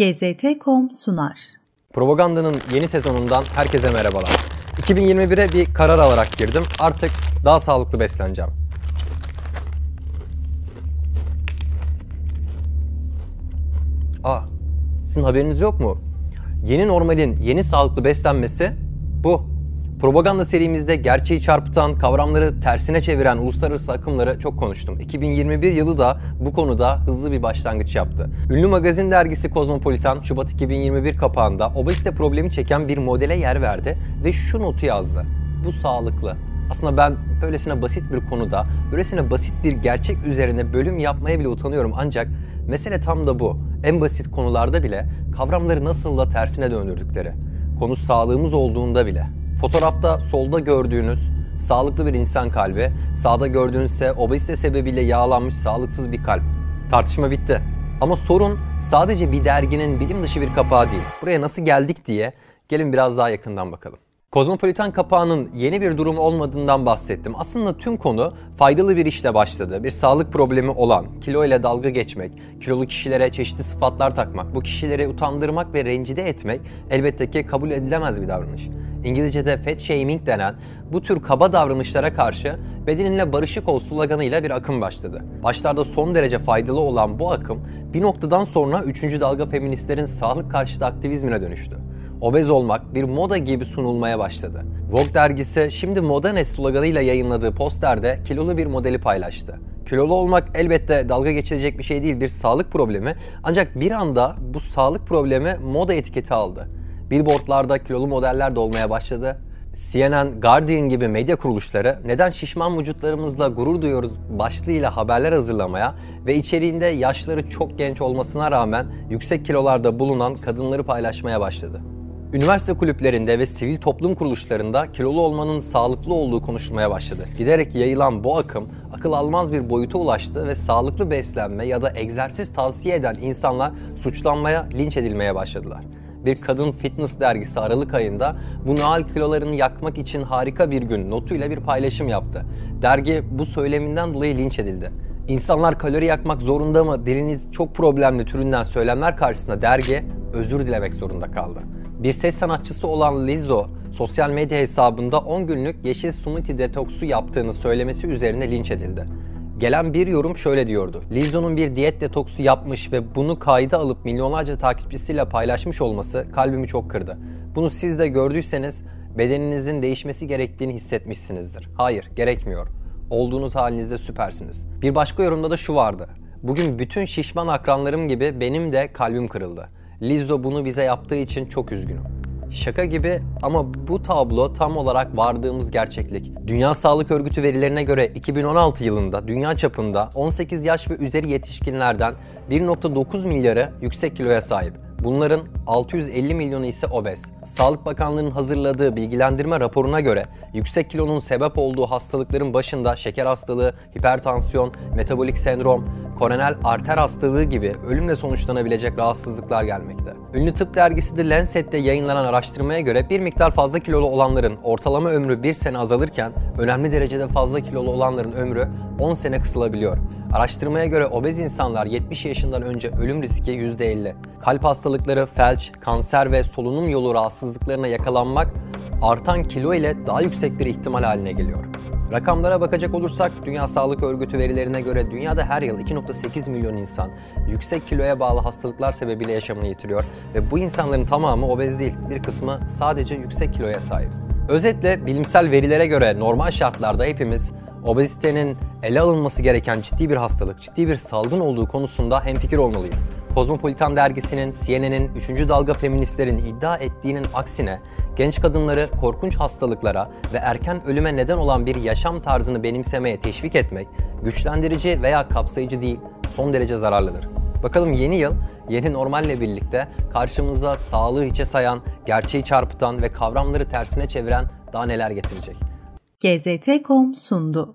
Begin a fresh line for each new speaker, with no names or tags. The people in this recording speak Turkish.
GZT.com sunar.
Propaganda'nın yeni sezonundan herkese merhabalar. 2021'e bir karar alarak girdim. Artık daha sağlıklı besleneceğim. Aa, sizin haberiniz yok mu? Yeni normalin yeni sağlıklı beslenmesi bu. Propaganda serimizde gerçeği çarpıtan, kavramları tersine çeviren uluslararası akımları çok konuştum. 2021 yılı da bu konuda hızlı bir başlangıç yaptı. Ünlü magazin dergisi Kozmopolitan Şubat 2021 kapağında obezite problemi çeken bir modele yer verdi ve şu notu yazdı. Bu sağlıklı. Aslında ben böylesine basit bir konuda, böylesine basit bir gerçek üzerine bölüm yapmaya bile utanıyorum ancak mesele tam da bu. En basit konularda bile kavramları nasıl da tersine döndürdükleri. Konu sağlığımız olduğunda bile. Fotoğrafta solda gördüğünüz sağlıklı bir insan kalbi, sağda gördüğünüz ise obezite sebebiyle yağlanmış sağlıksız bir kalp. Tartışma bitti. Ama sorun sadece bir derginin bilim dışı bir kapağı değil. Buraya nasıl geldik diye gelin biraz daha yakından bakalım. Kozmopolitan kapağının yeni bir durum olmadığından bahsettim. Aslında tüm konu faydalı bir işle başladı. Bir sağlık problemi olan, kilo ile dalga geçmek, kilolu kişilere çeşitli sıfatlar takmak, bu kişileri utandırmak ve rencide etmek elbette ki kabul edilemez bir davranış. İngilizce'de fat shaming denen bu tür kaba davranışlara karşı bedeninle barışık ol sloganıyla bir akım başladı. Başlarda son derece faydalı olan bu akım bir noktadan sonra 3. dalga feministlerin sağlık karşıtı aktivizmine dönüştü obez olmak bir moda gibi sunulmaya başladı. Vogue dergisi şimdi moda ne sloganıyla yayınladığı posterde kilolu bir modeli paylaştı. Kilolu olmak elbette dalga geçilecek bir şey değil, bir sağlık problemi. Ancak bir anda bu sağlık problemi moda etiketi aldı. Billboardlarda kilolu modeller de olmaya başladı. CNN, Guardian gibi medya kuruluşları neden şişman vücutlarımızla gurur duyuyoruz başlığıyla haberler hazırlamaya ve içeriğinde yaşları çok genç olmasına rağmen yüksek kilolarda bulunan kadınları paylaşmaya başladı. Üniversite kulüplerinde ve sivil toplum kuruluşlarında kilolu olmanın sağlıklı olduğu konuşulmaya başladı. Giderek yayılan bu akım akıl almaz bir boyuta ulaştı ve sağlıklı beslenme ya da egzersiz tavsiye eden insanlar suçlanmaya, linç edilmeye başladılar bir kadın fitness dergisi Aralık ayında bu Noel kilolarını yakmak için harika bir gün notuyla bir paylaşım yaptı. Dergi bu söyleminden dolayı linç edildi. İnsanlar kalori yakmak zorunda mı, diliniz çok problemli türünden söylemler karşısında dergi özür dilemek zorunda kaldı. Bir ses sanatçısı olan Lizzo, sosyal medya hesabında 10 günlük yeşil smoothie detoksu yaptığını söylemesi üzerine linç edildi. Gelen bir yorum şöyle diyordu. Lizzo'nun bir diyet detoksu yapmış ve bunu kayda alıp milyonlarca takipçisiyle paylaşmış olması kalbimi çok kırdı. Bunu siz de gördüyseniz bedeninizin değişmesi gerektiğini hissetmişsinizdir. Hayır, gerekmiyor. Olduğunuz halinizde süpersiniz. Bir başka yorumda da şu vardı. Bugün bütün şişman akranlarım gibi benim de kalbim kırıldı. Lizzo bunu bize yaptığı için çok üzgünüm. Şaka gibi ama bu tablo tam olarak vardığımız gerçeklik. Dünya Sağlık Örgütü verilerine göre 2016 yılında dünya çapında 18 yaş ve üzeri yetişkinlerden 1.9 milyarı yüksek kiloya sahip. Bunların 650 milyonu ise obez. Sağlık Bakanlığı'nın hazırladığı bilgilendirme raporuna göre yüksek kilonun sebep olduğu hastalıkların başında şeker hastalığı, hipertansiyon, metabolik sendrom, koronel arter hastalığı gibi ölümle sonuçlanabilecek rahatsızlıklar gelmekte. Ünlü tıp dergisi The Lancet'te yayınlanan araştırmaya göre bir miktar fazla kilolu olanların ortalama ömrü 1 sene azalırken önemli derecede fazla kilolu olanların ömrü 10 sene kısalabiliyor. Araştırmaya göre obez insanlar 70 yaşından önce ölüm riski %50. Kalp hastalıkları, felç, kanser ve solunum yolu rahatsızlıklarına yakalanmak artan kilo ile daha yüksek bir ihtimal haline geliyor. Rakamlara bakacak olursak Dünya Sağlık Örgütü verilerine göre dünyada her yıl 2.8 milyon insan yüksek kiloya bağlı hastalıklar sebebiyle yaşamını yitiriyor ve bu insanların tamamı obez değil, bir kısmı sadece yüksek kiloya sahip. Özetle bilimsel verilere göre normal şartlarda hepimiz obezitenin ele alınması gereken ciddi bir hastalık, ciddi bir salgın olduğu konusunda hemfikir olmalıyız. Kozmopolitan dergisinin, CNN'in 3. dalga feministlerin iddia ettiğinin aksine genç kadınları korkunç hastalıklara ve erken ölüme neden olan bir yaşam tarzını benimsemeye teşvik etmek güçlendirici veya kapsayıcı değil, son derece zararlıdır. Bakalım yeni yıl yeni normalle birlikte karşımıza sağlığı hiçe sayan, gerçeği çarpıtan ve kavramları tersine çeviren daha neler getirecek?
GZT.com sundu.